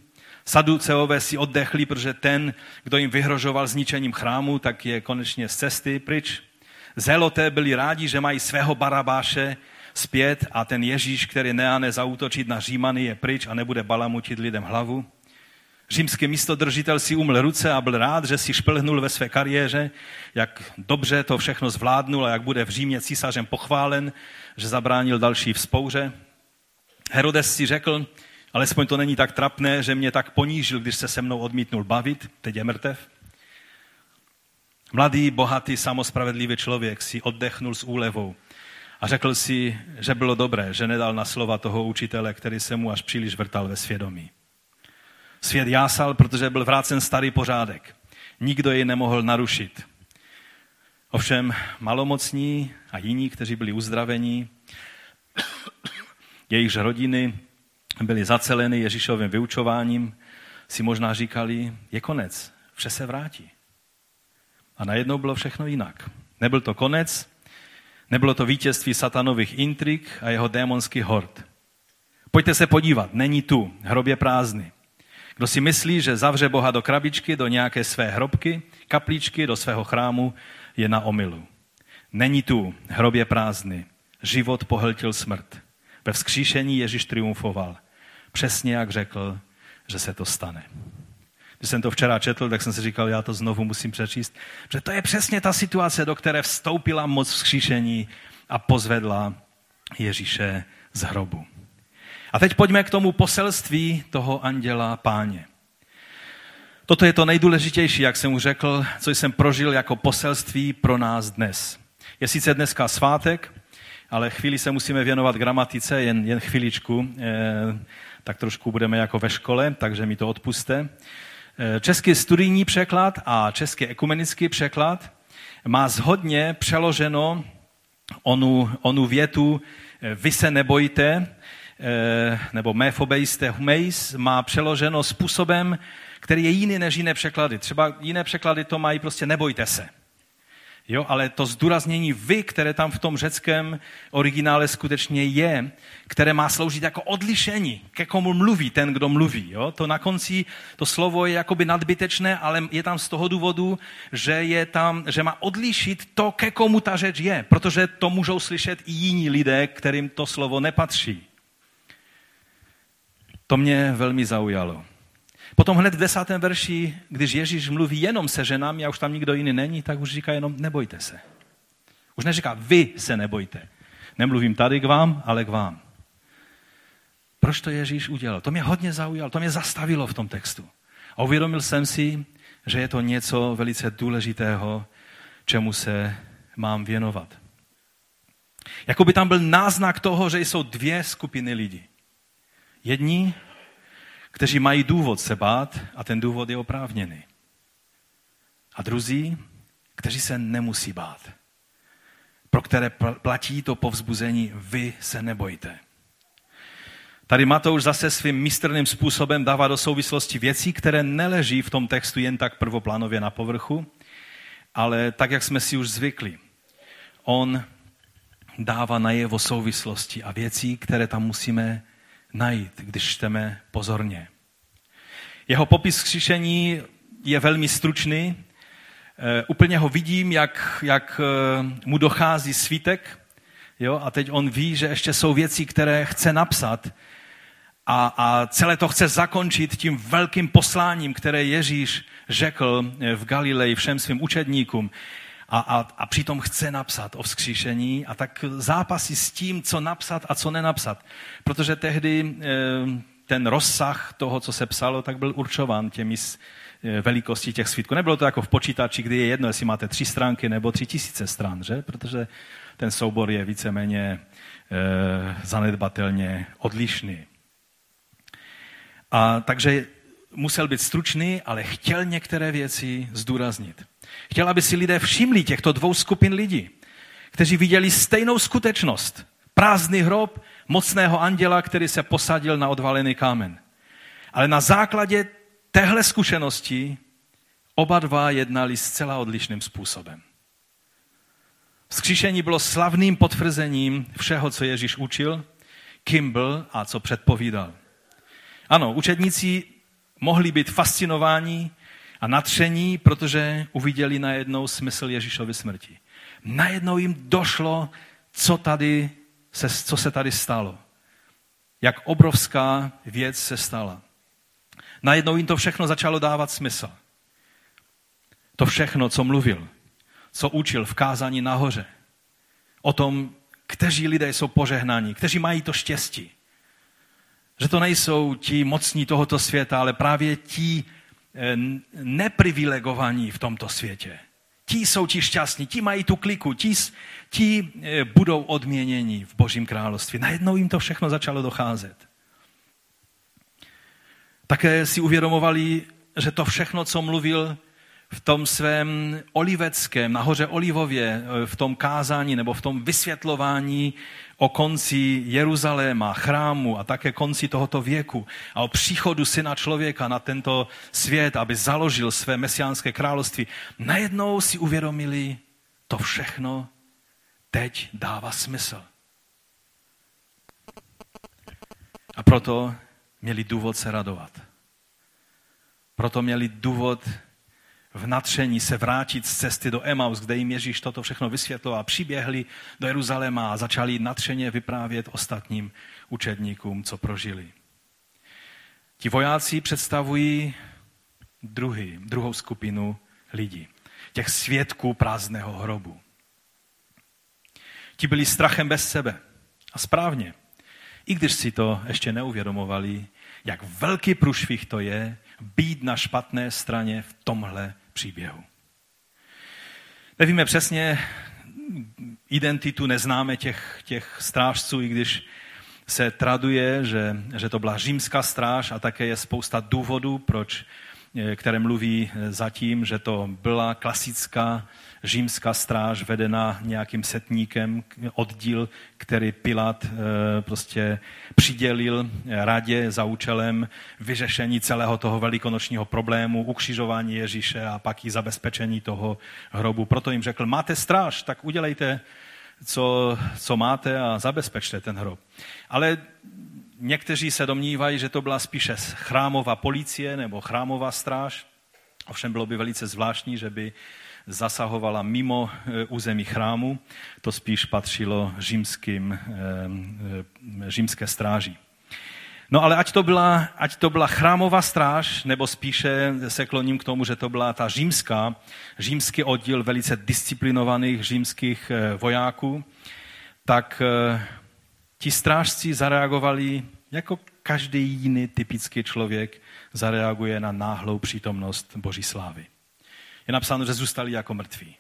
Saduceové si oddechli, protože ten, kdo jim vyhrožoval zničením chrámu, tak je konečně z cesty pryč. Zeloté byli rádi, že mají svého barabáše zpět a ten Ježíš, který neáne zautočit na Římany, je pryč a nebude balamutit lidem hlavu. Římský místodržitel si uml ruce a byl rád, že si šplhnul ve své kariéře, jak dobře to všechno zvládnul a jak bude v Římě císařem pochválen, že zabránil další vzpouře. Herodes si řekl, Alespoň to není tak trapné, že mě tak ponížil, když se se mnou odmítnul bavit, teď je mrtev. Mladý, bohatý, samospravedlivý člověk si oddechnul s úlevou a řekl si, že bylo dobré, že nedal na slova toho učitele, který se mu až příliš vrtal ve svědomí. Svět jásal, protože byl vrácen starý pořádek. Nikdo jej nemohl narušit. Ovšem malomocní a jiní, kteří byli uzdravení, <coughs> jejichž rodiny byli zaceleny Ježíšovým vyučováním, si možná říkali, je konec, vše se vrátí. A najednou bylo všechno jinak. Nebyl to konec, nebylo to vítězství satanových intrik a jeho démonský hord. Pojďte se podívat, není tu, hrob je prázdný. Kdo si myslí, že zavře Boha do krabičky, do nějaké své hrobky, kapličky, do svého chrámu, je na omilu. Není tu, hrob je prázdný. Život pohltil smrt. Ve vzkříšení Ježíš triumfoval přesně jak řekl, že se to stane. Když jsem to včera četl, tak jsem si říkal, já to znovu musím přečíst, že to je přesně ta situace, do které vstoupila moc vzkříšení a pozvedla Ježíše z hrobu. A teď pojďme k tomu poselství toho anděla páně. Toto je to nejdůležitější, jak jsem už řekl, co jsem prožil jako poselství pro nás dnes. Je sice dneska svátek, ale chvíli se musíme věnovat gramatice, jen, jen chviličku. Tak trošku budeme jako ve škole, takže mi to odpuste. Eh, český studijní překlad a český ekumenický překlad má zhodně přeloženo onu, onu větu eh, vy se nebojte, eh, nebo mefobejste humeis, má přeloženo způsobem, který je jiný než jiné překlady. Třeba jiné překlady to mají prostě nebojte se. Jo, ale to zdůraznění vy, které tam v tom řeckém originále skutečně je, které má sloužit jako odlišení, ke komu mluví ten, kdo mluví. Jo? To na konci, to slovo je jakoby nadbytečné, ale je tam z toho důvodu, že, je tam, že má odlišit to, ke komu ta řeč je, protože to můžou slyšet i jiní lidé, kterým to slovo nepatří. To mě velmi zaujalo. Potom hned v desátém verši, když Ježíš mluví jenom se ženami a už tam nikdo jiný není, tak už říká jenom nebojte se. Už neříká vy se nebojte. Nemluvím tady k vám, ale k vám. Proč to Ježíš udělal? To mě hodně zaujalo, to mě zastavilo v tom textu. A uvědomil jsem si, že je to něco velice důležitého, čemu se mám věnovat. Jakoby tam byl náznak toho, že jsou dvě skupiny lidí. Jedni kteří mají důvod se bát a ten důvod je oprávněný. A druzí, kteří se nemusí bát, pro které platí to povzbuzení, vy se nebojte. Tady Matouš zase svým mistrným způsobem dává do souvislosti věcí, které neleží v tom textu jen tak prvoplánově na povrchu, ale tak, jak jsme si už zvykli. On dává najevo souvislosti a věcí, které tam musíme najít, když čteme pozorně. Jeho popis křišení je velmi stručný. E, úplně ho vidím, jak, jak e, mu dochází svítek jo? a teď on ví, že ještě jsou věci, které chce napsat a, a celé to chce zakončit tím velkým posláním, které Ježíš řekl v Galileji všem svým učedníkům a, a, a přitom chce napsat o vzkříšení a tak zápasí s tím, co napsat a co nenapsat. Protože tehdy e, ten rozsah toho, co se psalo, tak byl určován těmi e, velikostí těch svítků. Nebylo to jako v počítači, kdy je jedno, jestli máte tři stránky nebo tři tisíce stran, že? protože ten soubor je víceméně e, zanedbatelně odlišný. A takže musel být stručný, ale chtěl některé věci zdůraznit. Chtěl, aby si lidé všimli těchto dvou skupin lidí, kteří viděli stejnou skutečnost. Prázdný hrob mocného anděla, který se posadil na odvalený kámen. Ale na základě téhle zkušenosti oba dva jednali zcela odlišným způsobem. Vzkříšení bylo slavným potvrzením všeho, co Ježíš učil, kým byl a co předpovídal. Ano, učedníci mohli být fascinováni a natření, protože uviděli najednou smysl Ježíšovy smrti. Najednou jim došlo, co, tady se, co se tady stalo. Jak obrovská věc se stala. Najednou jim to všechno začalo dávat smysl. To všechno, co mluvil, co učil v kázání nahoře. O tom, kteří lidé jsou požehnaní, kteří mají to štěstí. Že to nejsou ti mocní tohoto světa, ale právě ti neprivilegovaní v tomto světě. Ti jsou ti šťastní, ti mají tu kliku, ti, ti eh, budou odměněni v Božím království. Najednou jim to všechno začalo docházet. Také si uvědomovali, že to všechno, co mluvil v tom svém oliveckém, nahoře Olivově, eh, v tom kázání nebo v tom vysvětlování o konci Jeruzaléma, chrámu a také konci tohoto věku a o příchodu syna člověka na tento svět, aby založil své mesiánské království, najednou si uvědomili, to všechno teď dává smysl. A proto měli důvod se radovat. Proto měli důvod v natření se vrátit z cesty do Emaus, kde jim Ježíš toto všechno vysvětloval. Přiběhli do Jeruzaléma a začali natřeně vyprávět ostatním učedníkům, co prožili. Ti vojáci představují druhý, druhou skupinu lidí, těch svědků prázdného hrobu. Ti byli strachem bez sebe. A správně. I když si to ještě neuvědomovali, jak velký průšvih to je být na špatné straně v tomhle příběhu. Nevíme přesně identitu, neznáme těch, těch strážců, i když se traduje, že, že to byla římská stráž a také je spousta důvodů, proč které mluví eh, zatím, že to byla klasická římská stráž vedená nějakým setníkem, oddíl, který Pilat eh, prostě přidělil radě za účelem vyřešení celého toho velikonočního problému, ukřižování Ježíše a pak i zabezpečení toho hrobu. Proto jim řekl, máte stráž, tak udělejte, co, co máte a zabezpečte ten hrob. Ale někteří se domnívají, že to byla spíše chrámová policie nebo chrámová stráž. Ovšem bylo by velice zvláštní, že by zasahovala mimo e, území chrámu, to spíš patřilo římským, e, e, římské stráži. No ale ať to, byla, ať to byla chrámová stráž, nebo spíše se kloním k tomu, že to byla ta římská, římský oddíl velice disciplinovaných římských vojáků, tak ti strážci zareagovali jako každý jiný typický člověk zareaguje na náhlou přítomnost Boží slávy je napsáno, že zůstali jako mrtví.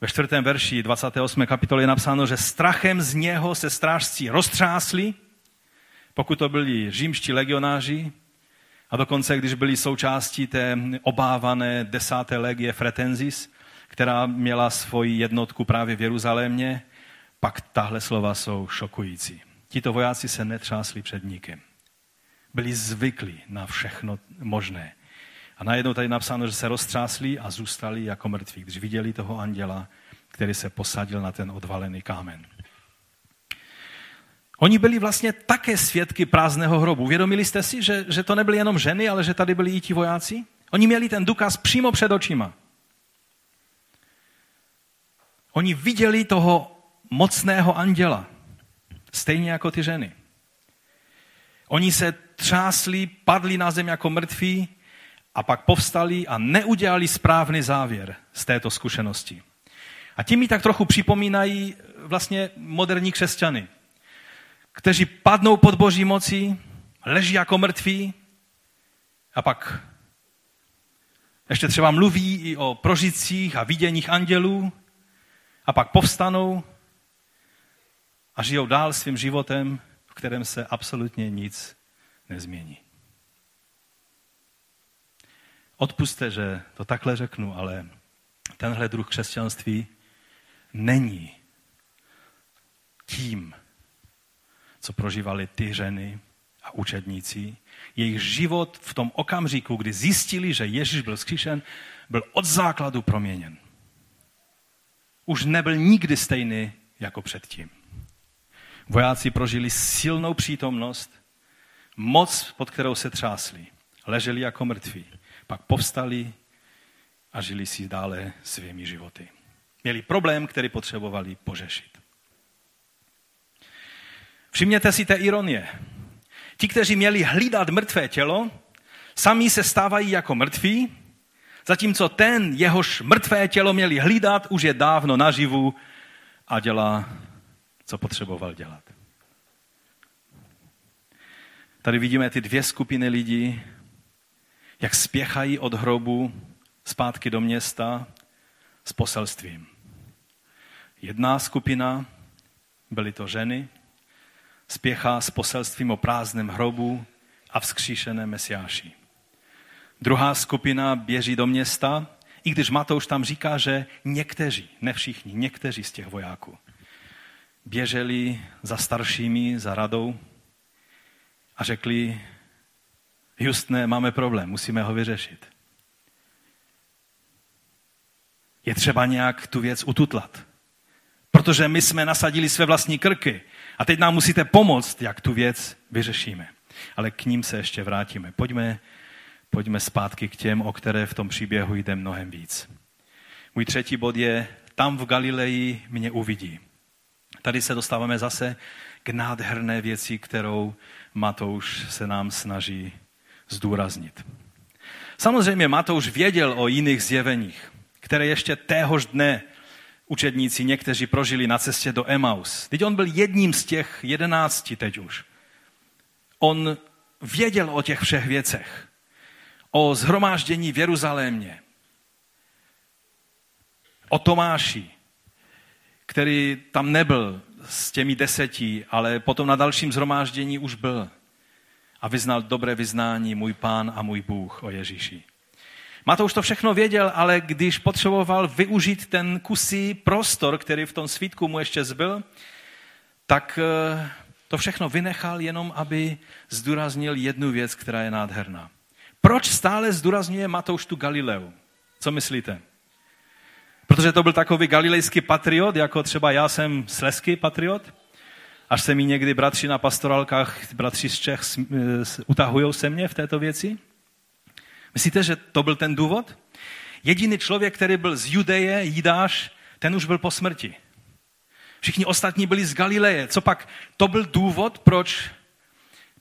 Ve čtvrtém verši 28. kapitoly je napsáno, že strachem z něho se strážci roztřásli, pokud to byli římští legionáři, a dokonce, když byli součástí té obávané desáté legie Fretensis, která měla svoji jednotku právě v Jeruzalémě, pak tahle slova jsou šokující. Tito vojáci se netřásli před nikým. Byli zvyklí na všechno možné. A najednou tady napsáno, že se roztřásli a zůstali jako mrtví, když viděli toho anděla, který se posadil na ten odvalený kámen. Oni byli vlastně také svědky prázdného hrobu. Vědomili jste si, že, že to nebyly jenom ženy, ale že tady byli i ti vojáci? Oni měli ten důkaz přímo před očima. Oni viděli toho mocného anděla, stejně jako ty ženy. Oni se třásli, padli na zem jako mrtví a pak povstali a neudělali správný závěr z této zkušenosti. A tím mi tak trochu připomínají vlastně moderní křesťany, kteří padnou pod boží moci, leží jako mrtví a pak ještě třeba mluví i o prožitcích a viděních andělů a pak povstanou a žijou dál svým životem, v kterém se absolutně nic nezmění. Odpuste, že to takhle řeknu, ale tenhle druh křesťanství není tím, co prožívali ty ženy a učedníci. Jejich život v tom okamžiku, kdy zjistili, že Ježíš byl zkříšen, byl od základu proměněn. Už nebyl nikdy stejný jako předtím. Vojáci prožili silnou přítomnost, moc, pod kterou se třásli. Leželi jako mrtví pak povstali a žili si dále svými životy. Měli problém, který potřebovali pořešit. Všimněte si té ironie. Ti, kteří měli hlídat mrtvé tělo, sami se stávají jako mrtví, zatímco ten, jehož mrtvé tělo měli hlídat, už je dávno naživu a dělá, co potřeboval dělat. Tady vidíme ty dvě skupiny lidí, jak spěchají od hrobu zpátky do města s poselstvím. Jedna skupina, byly to ženy, spěchá s poselstvím o prázdném hrobu a vzkříšené mesiáši. Druhá skupina běží do města, i když Matouš tam říká, že někteří, ne všichni, někteří z těch vojáků běželi za staršími, za radou a řekli, Justné, máme problém, musíme ho vyřešit. Je třeba nějak tu věc ututlat. Protože my jsme nasadili své vlastní krky a teď nám musíte pomoct, jak tu věc vyřešíme. Ale k ním se ještě vrátíme. Pojďme, pojďme zpátky k těm, o které v tom příběhu jde mnohem víc. Můj třetí bod je, tam v Galileji mě uvidí. Tady se dostáváme zase k nádherné věci, kterou Matouš se nám snaží zdůraznit. Samozřejmě Matouš věděl o jiných zjeveních, které ještě téhož dne učedníci někteří prožili na cestě do Emaus. Teď on byl jedním z těch jedenácti teď už. On věděl o těch všech věcech. O zhromáždění v Jeruzalémě. O Tomáši, který tam nebyl s těmi deseti, ale potom na dalším zhromáždění už byl a vyznal dobré vyznání můj pán a můj Bůh o Ježíši. Matouš to všechno věděl, ale když potřeboval využít ten kusí prostor, který v tom svítku mu ještě zbyl, tak eh, to všechno vynechal jenom, aby zdůraznil jednu věc, která je nádherná. Proč stále zdůrazňuje Matouš tu Galileu? Co myslíte? Protože to byl takový galilejský patriot, jako třeba já jsem sleský patriot? Až se mi někdy bratři na pastorálkách, bratři z Čech, utahují se mě v této věci? Myslíte, že to byl ten důvod? Jediný člověk, který byl z Judeje, Jidáš, ten už byl po smrti. Všichni ostatní byli z Galileje. Co pak? To byl důvod, proč,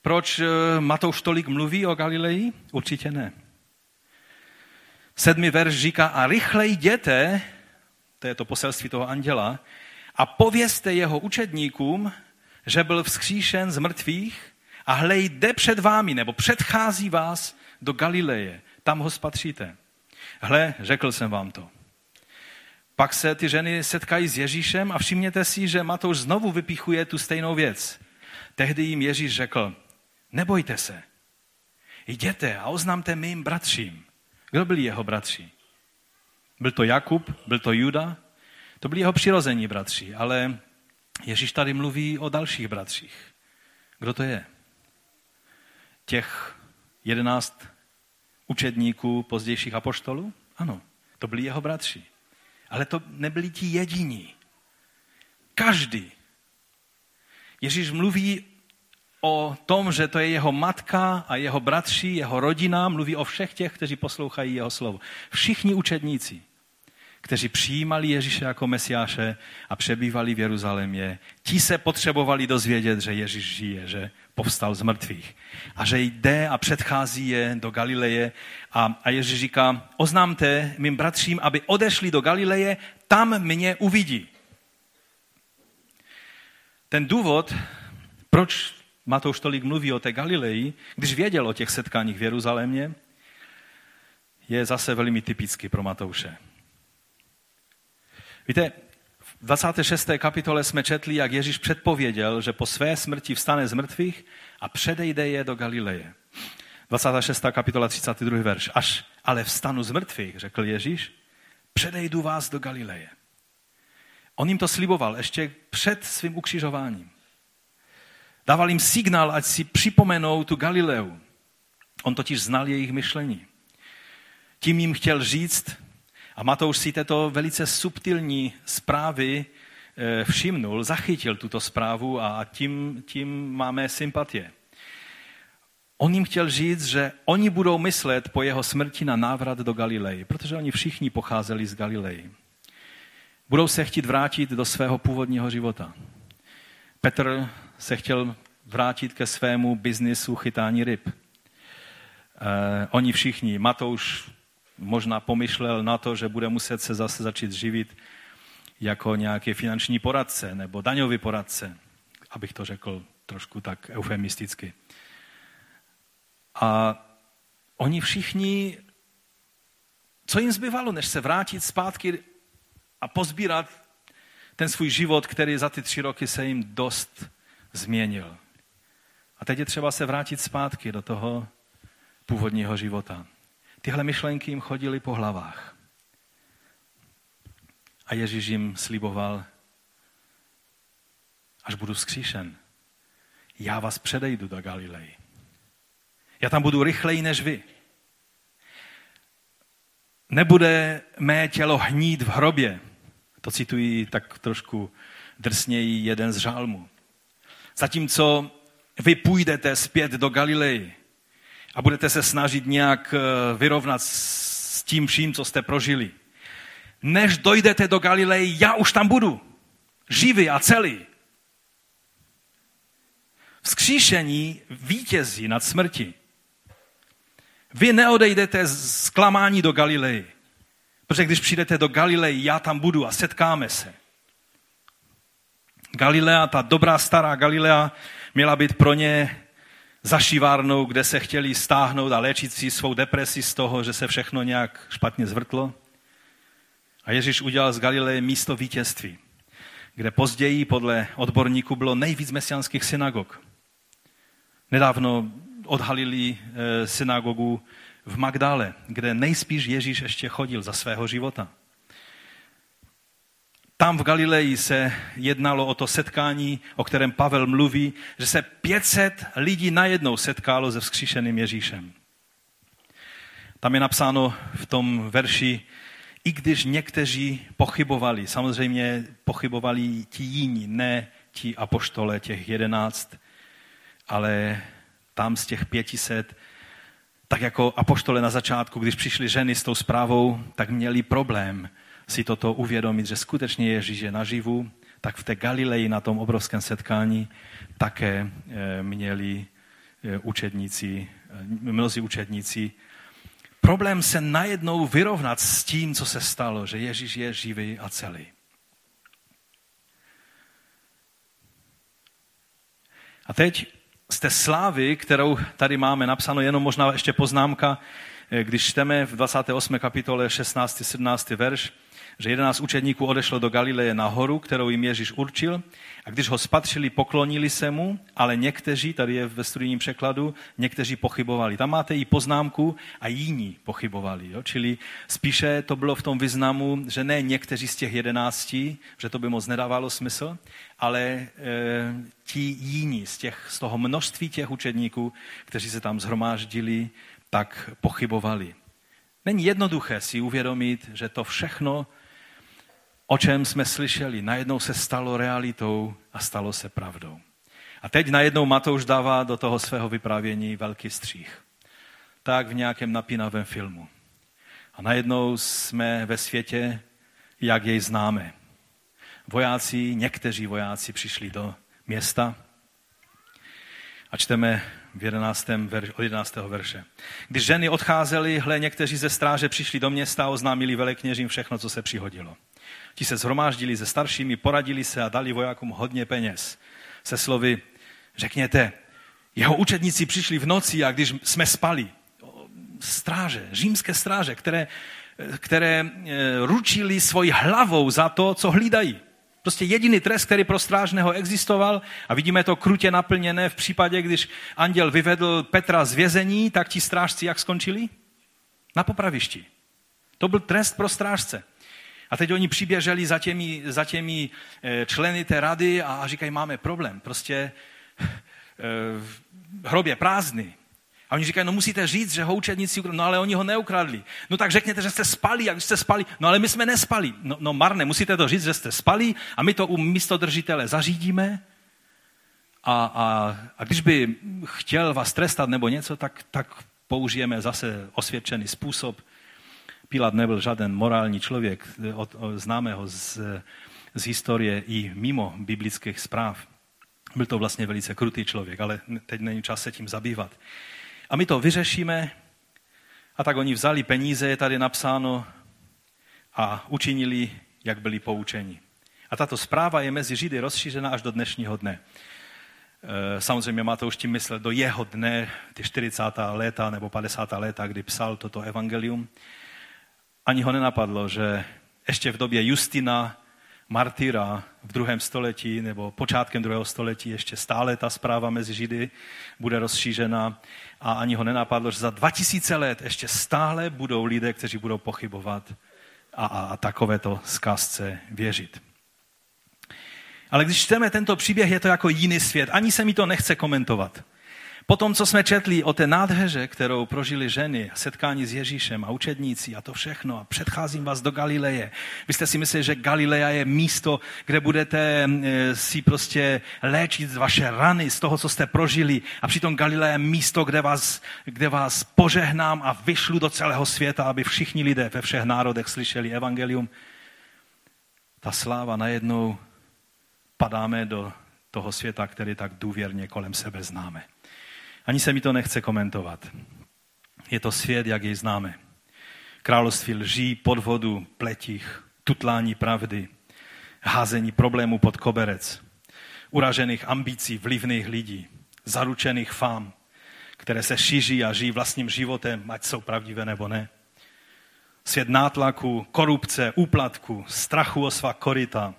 proč eh, Matouš tolik mluví o Galileji? Určitě ne. Sedmý verš říká, a rychle jděte, to je to poselství toho anděla, a povězte jeho učedníkům, že byl vzkříšen z mrtvých a hle jde před vámi, nebo předchází vás do Galileje. Tam ho spatříte. Hle, řekl jsem vám to. Pak se ty ženy setkají s Ježíšem a všimněte si, že Matouš znovu vypichuje tu stejnou věc. Tehdy jim Ježíš řekl, nebojte se, jděte a oznámte mým bratřím. Kdo byli jeho bratři? Byl to Jakub, byl to Juda, to byli jeho přirození bratři, ale Ježíš tady mluví o dalších bratřích. Kdo to je? Těch jedenáct učedníků pozdějších apoštolů? Ano, to byli jeho bratři. Ale to nebyli ti jediní. Každý. Ježíš mluví o tom, že to je jeho matka a jeho bratři, jeho rodina, mluví o všech těch, kteří poslouchají jeho slovo. Všichni učedníci, kteří přijímali Ježíše jako mesiáše a přebývali v Jeruzalémě, ti se potřebovali dozvědět, že Ježíš žije, že povstal z mrtvých. A že jde a předchází je do Galileje. A, a Ježíš říká, oznámte mým bratřím, aby odešli do Galileje, tam mě uvidí. Ten důvod, proč Matouš tolik mluví o té Galileji, když věděl o těch setkáních v Jeruzalémě, je zase velmi typický pro Matouše. Víte, v 26. kapitole jsme četli, jak Ježíš předpověděl, že po své smrti vstane z mrtvých a předejde je do Galileje. 26. kapitola 32. verš. Až ale vstanu z mrtvých, řekl Ježíš, předejdu vás do Galileje. On jim to sliboval ještě před svým ukřižováním. Dával jim signál, ať si připomenou tu Galileu. On totiž znal jejich myšlení. Tím jim chtěl říct, a Matouš si této velice subtilní zprávy eh, všimnul, zachytil tuto zprávu a tím, tím máme sympatie. On jim chtěl říct, že oni budou myslet po jeho smrti na návrat do Galilei, protože oni všichni pocházeli z Galilei. Budou se chtít vrátit do svého původního života. Petr se chtěl vrátit ke svému biznisu chytání ryb. Eh, oni všichni, Matouš možná pomyšlel na to, že bude muset se zase začít živit jako nějaký finanční poradce nebo daňový poradce, abych to řekl trošku tak eufemisticky. A oni všichni, co jim zbyvalo, než se vrátit zpátky a pozbírat ten svůj život, který za ty tři roky se jim dost změnil. A teď je třeba se vrátit zpátky do toho původního života. Tyhle myšlenky jim chodily po hlavách. A Ježíš jim sliboval, až budu skříšen, já vás předejdu do Galilei. Já tam budu rychleji než vy. Nebude mé tělo hnít v hrobě. To cituji tak trošku drsněji jeden z žálmů. Zatímco vy půjdete zpět do Galilei a budete se snažit nějak eh, vyrovnat s tím vším, co jste prožili. Než dojdete do Galilei, já už tam budu. Živý a celý. Vzkříšení vítězí nad smrti. Vy neodejdete z klamání do Galilei. Protože když přijdete do Galilei, já tam budu a setkáme se. Galilea, ta dobrá stará Galilea, měla být pro ně zašivárnou, kde se chtěli stáhnout a léčit si svou depresi z toho, že se všechno nějak špatně zvrtlo. A Ježíš udělal z Galileje místo vítězství, kde později podle odborníků bylo nejvíc mesiánských synagog. Nedávno odhalili e, synagogu v Magdále, kde nejspíš Ježíš ještě chodil za svého života. Tam v Galileji se jednalo o to setkání, o kterém Pavel mluví, že se 500 lidí najednou setkalo se vzkříšeným Ježíšem. Tam je napsáno v tom verši, i když někteří pochybovali, samozřejmě pochybovali ti jiní, ne ti apoštole, těch jedenáct, ale tam z těch pětiset, tak jako apoštole na začátku, když přišly ženy s tou zprávou, tak měli problém si toto uvědomit, že skutečně Ježíš je naživu, tak v té Galileji na tom obrovském setkání také eh, měli eh, učedníci, eh, mnozí učedníci problém se najednou vyrovnat s tím, co se stalo, že Ježíš je živý a celý. A teď z té slávy, kterou tady máme napsáno, jenom možná ještě poznámka, když čteme v 28. kapitole 16. 17. verš, že jedenáct učedníků odešlo do Galileje na horu, kterou jim Ježíš určil a když ho spatřili, poklonili se mu, ale někteří, tady je ve studijním překladu, někteří pochybovali. Tam máte i poznámku a jiní pochybovali. Jo? Čili spíše to bylo v tom významu, že ne někteří z těch jedenácti, že to by moc nedávalo smysl, ale e, ti jiní z, těch, z toho množství těch učedníků, kteří se tam zhromáždili, tak pochybovali. Není jednoduché si uvědomit, že to všechno o čem jsme slyšeli, najednou se stalo realitou a stalo se pravdou. A teď najednou Matouš dává do toho svého vyprávění velký střih. Tak v nějakém napínavém filmu. A najednou jsme ve světě, jak jej známe. Vojáci, někteří vojáci přišli do města a čteme v 11. Verš, od 11. verše. Když ženy odcházely, hle, někteří ze stráže přišli do města a oznámili velekněžím všechno, co se přihodilo. Ti se zhromáždili se staršími, poradili se a dali vojákům hodně peněz. Se slovy, řekněte, jeho učedníci přišli v noci a když jsme spali, stráže, římské stráže, které, které e, ručili svojí hlavou za to, co hlídají. Prostě jediný trest, který pro strážného existoval, a vidíme to krutě naplněné v případě, když anděl vyvedl Petra z vězení, tak ti strážci jak skončili? Na popravišti. To byl trest pro strážce. A teď oni přiběželi za těmi, za těmi eh, členy té rady a říkají, máme problém. Prostě eh, hrob je prázdný. A oni říkají, no musíte říct, že ho učedníci ukradli. No ale oni ho neukradli. No tak řekněte, že jste spali, jak jste spali. No ale my jsme nespali. No, no marné, musíte to říct, že jste spali a my to u místodržitele zařídíme. A, a, a když by chtěl vás trestat nebo něco, tak, tak použijeme zase osvědčený způsob. Pilat nebyl žádný morální člověk, od, od, známe ho z, z historie i mimo biblických zpráv. Byl to vlastně velice krutý člověk, ale teď není čas se tím zabývat. A my to vyřešíme. A tak oni vzali peníze, je tady napsáno, a učinili, jak byli poučeni. A tato zpráva je mezi Židy rozšířena až do dnešního dne. E, samozřejmě má to už tím myslet do jeho dne, ty 40. léta nebo 50. léta, kdy psal toto evangelium. Ani ho nenapadlo, že ještě v době Justina martyra v druhém století nebo počátkem druhého století ještě stále ta zpráva mezi Židy bude rozšířena a ani ho nenapadlo, že za 2000 let ještě stále budou lidé, kteří budou pochybovat a, a, a takovéto zkazce věřit. Ale když čteme tento příběh, je to jako jiný svět. Ani se mi to nechce komentovat. Po tom, co jsme četli o té nádheře, kterou prožili ženy, setkání s Ježíšem a učedníci a to všechno, a předcházím vás do Galileje. Vy jste si mysleli, že Galileja je místo, kde budete e, si prostě léčit vaše rany z toho, co jste prožili. A přitom Galileja je místo, kde vás, kde vás požehnám a vyšlu do celého světa, aby všichni lidé ve všech národech slyšeli evangelium. Ta sláva najednou padáme do toho světa, který tak důvěrně kolem sebe známe. Ani se mi to nechce komentovat. Je to svět, jak jej známe. Království lží, podvodu, pletích, tutlání pravdy, házení problémů pod koberec, uražených ambicí vlivných lidí, zaručených fám, které se šíří a žijí vlastním životem, ať jsou pravdivé nebo ne. Svět nátlaku, korupce, úplatku, strachu o svá korita,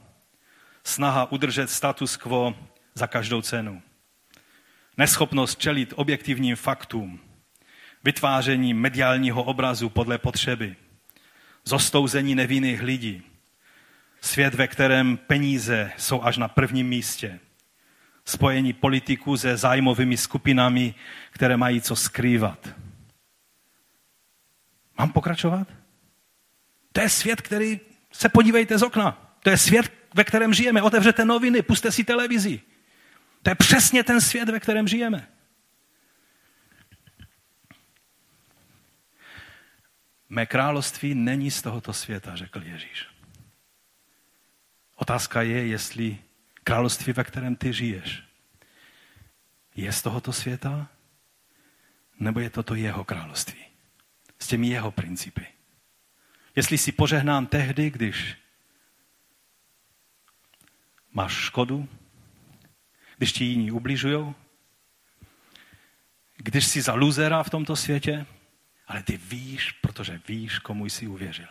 snaha udržet status quo za každou cenu neschopnost čelit objektivním faktům, vytváření mediálního obrazu podle potřeby, zostouzení nevinných lidí, svět, ve kterém peníze jsou až na prvním místě, spojení politiků se zájmovými skupinami, které mají co skrývat. Mám pokračovat? To je svět, který se podívejte z okna. To je svět, ve kterém žijeme. Otevřete noviny, puste si televizi. To je přesně ten svět, ve kterém žijeme. Mé království není z tohoto světa, řekl Ježíš. Otázka je, jestli království, ve kterém ty žiješ, je z tohoto světa, nebo je toto jeho království. S těmi jeho principy. Jestli si požehnán tehdy, když máš škodu, když ti jiní ubližují, když jsi za luzera v tomto světě, ale ty víš, protože víš, komu jsi uvěřil.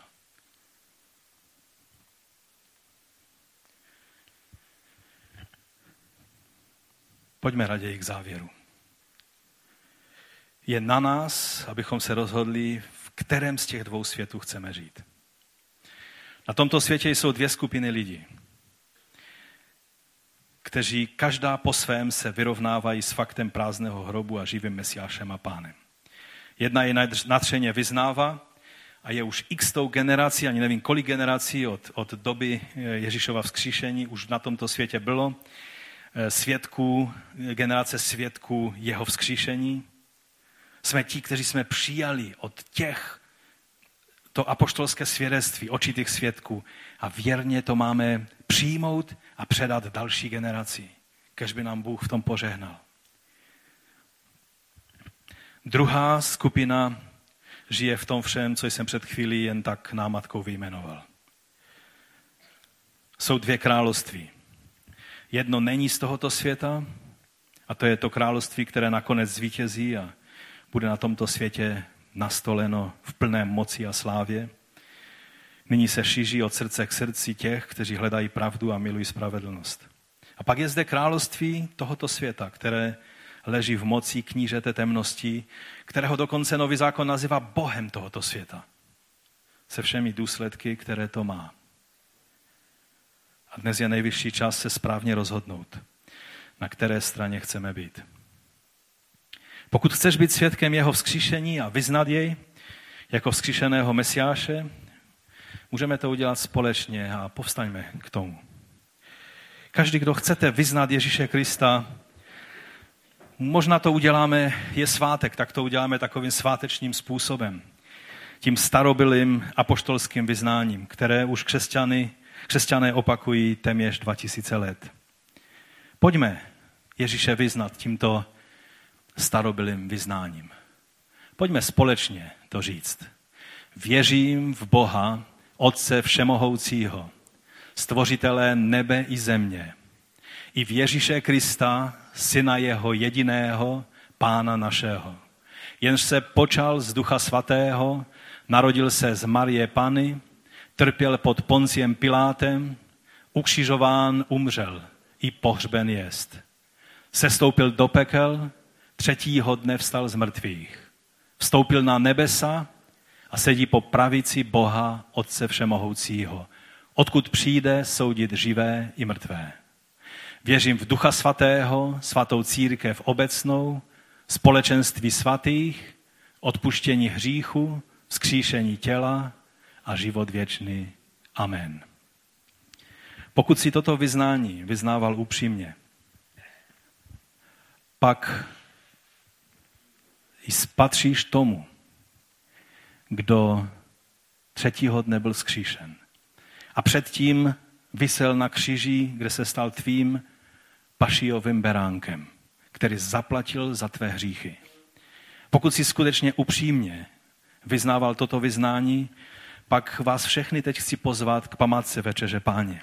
Pojďme raději k závěru. Je na nás, abychom se rozhodli, v kterém z těch dvou světů chceme žít. Na tomto světě jsou dvě skupiny lidí, kteří každá po svém se vyrovnávají s faktem prázdného hrobu a živým mesiášem a pánem. Jedna je natřeně vyznává a je už x tou generací, ani nevím kolik generací od, od doby Ježíšova vzkříšení už na tomto světě bylo, eh, svědků, generace svědků jeho vzkříšení. Jsme ti, kteří jsme přijali od těch to apoštolské svědectví očitých svědků a věrně to máme přijmout a předat další generaci, kež by nám Bůh v tom požehnal. Druhá skupina žije v tom všem, co jsem před chvílí jen tak námatkou vyjmenoval. Jsou dvě království. Jedno není z tohoto světa, a to je to království, které nakonec zvítězí a bude na tomto světě nastoleno v plné moci a slávě. Nyní se šíří od srdce k srdci těch, kteří hledají pravdu a milují spravedlnost. A pak je zde království tohoto světa, které leží v moci knížete temnosti, kterého dokonce nový zákon nazývá Bohem tohoto světa. Se všemi důsledky, které to má. A dnes je nejvyšší čas se správně rozhodnout, na které straně chceme být. Pokud chceš být svědkem jeho vzkříšení a vyznat jej jako vzkříšeného mesiáše, můžeme to udělat společně a povstaňme k tomu. Každý, kdo chcete vyznat Ježíše Krista Možná to uděláme, je svátek, tak to uděláme takovým svátečním způsobem. Tím starobylým apoštolským vyznáním, které už křesťany, křesťané opakují téměř 2000 let. Pojďme Ježíše vyznat tímto starobylým vyznáním. Pojďme společně to říct. Věřím v Boha, Otce Všemohoucího, stvořitele nebe i země, i v Ježíše Krista, syna jeho jediného, pána našeho. Jenž se počal z ducha svatého, narodil se z Marie Pany, trpěl pod Ponciem Pilátem, ukřižován umřel, i pohřben jest. Sestoupil do pekel, třetího dne vstal z mrtvých. Vstoupil na nebesa a sedí po pravici Boha, Otce Všemohoucího, odkud přijde soudit živé i mrtvé. Věřím v Ducha Svatého, svatou církev obecnou, společenství svatých, odpuštění hříchu, vzkříšení těla a život věčný. Amen. Pokud si toto vyznání vyznával upřímně, pak spatříš tomu, kdo třetího dne byl skříšen. A předtím vysel na kříži, kde se stal tvým pašijovým beránkem, který zaplatil za tvé hříchy. Pokud si skutečně upřímně vyznával toto vyznání, pak vás všechny teď chci pozvat k památce Večeře Páně.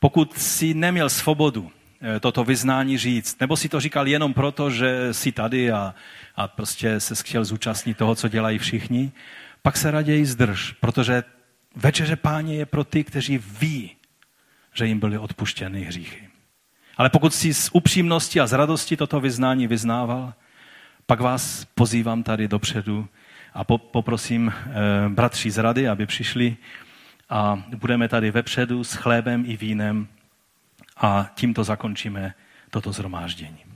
Pokud si neměl svobodu toto vyznání říct, nebo si to říkal jenom proto, že jsi tady a, a prostě se chtěl zúčastnit toho, co dělají všichni, pak se raději zdrž, protože Večeře Páně je pro ty, kteří ví, že jim byly odpuštěny hříchy. Ale pokud si z upřímnosti a z radosti toto vyznání vyznával, pak vás pozývám tady dopředu a poprosím eh, bratři z rady, aby přišli a budeme tady vepředu s chlébem i vínem a tímto zakončíme toto zhromáždění.